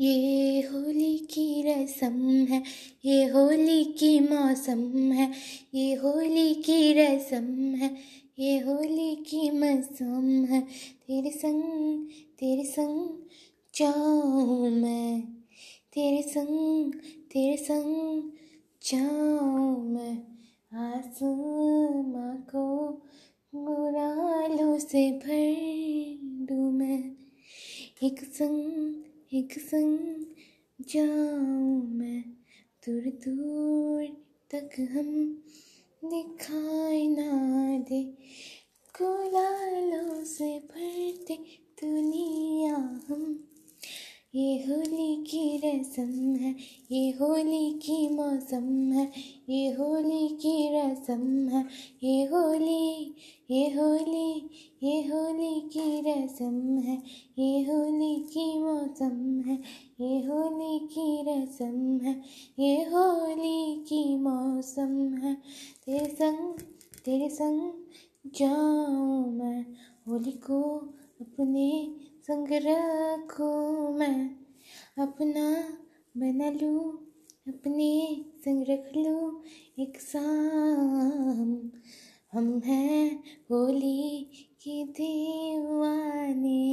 ये होली की रस्म है, ये होली की मौसम है, ये होली की रस्म है, ये होली की मौसम है। तेरे संग तेरे संग जाऊँ मैं, तेरे संग तेरे संग जाऊँ मैं। आसमां को गुलालों से भर दूँ मैं, एक संग एक संग जाऊँ मैं दूर दूर तक हम दिखाई ना दे। गुलालों से भरते दुनिया हम। ये होली की रस्म है, ये होली की मौसम है, ये होली की रस्म है, ये होली ये होली ये होली की रस्म है, ये होली की मौसम है, ये होली की रस्म है, ये होली की मौसम है। तेरे संग तेरे संग जाऊँ मैं, होली को अपने संग रखूँ मैं। अपना बना लूँ, अपने संग रख लूँ एक शाम हम हैं होली की दीवाने।